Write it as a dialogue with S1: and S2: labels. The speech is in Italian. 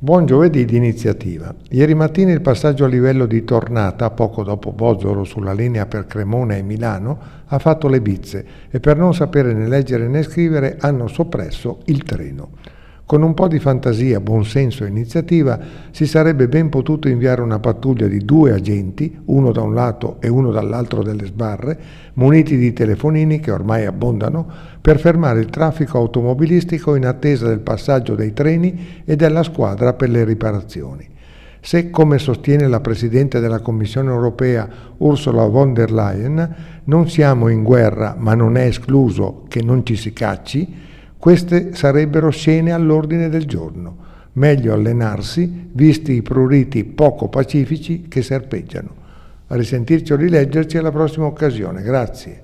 S1: Buon giovedì di iniziativa. Ieri mattina il passaggio a livello di tornata, poco dopo Bozzolo sulla linea per Cremona e Milano, ha fatto le bizze e per non sapere né leggere né scrivere hanno soppresso il treno. Con un po' di fantasia, buonsenso e iniziativa si sarebbe ben potuto inviare una pattuglia di due agenti, uno da un lato e uno dall'altro delle sbarre, muniti di telefonini che ormai abbondano, per fermare il traffico automobilistico in attesa del passaggio dei treni e della squadra per le riparazioni. Se, come sostiene la Presidente della Commissione europea Ursula von der Leyen, non siamo in guerra ma non è escluso che non ci si cacci, queste sarebbero scene all'ordine del giorno. Meglio allenarsi, visti i pruriti poco pacifici che serpeggiano. A risentirci o rileggerci alla prossima occasione. Grazie.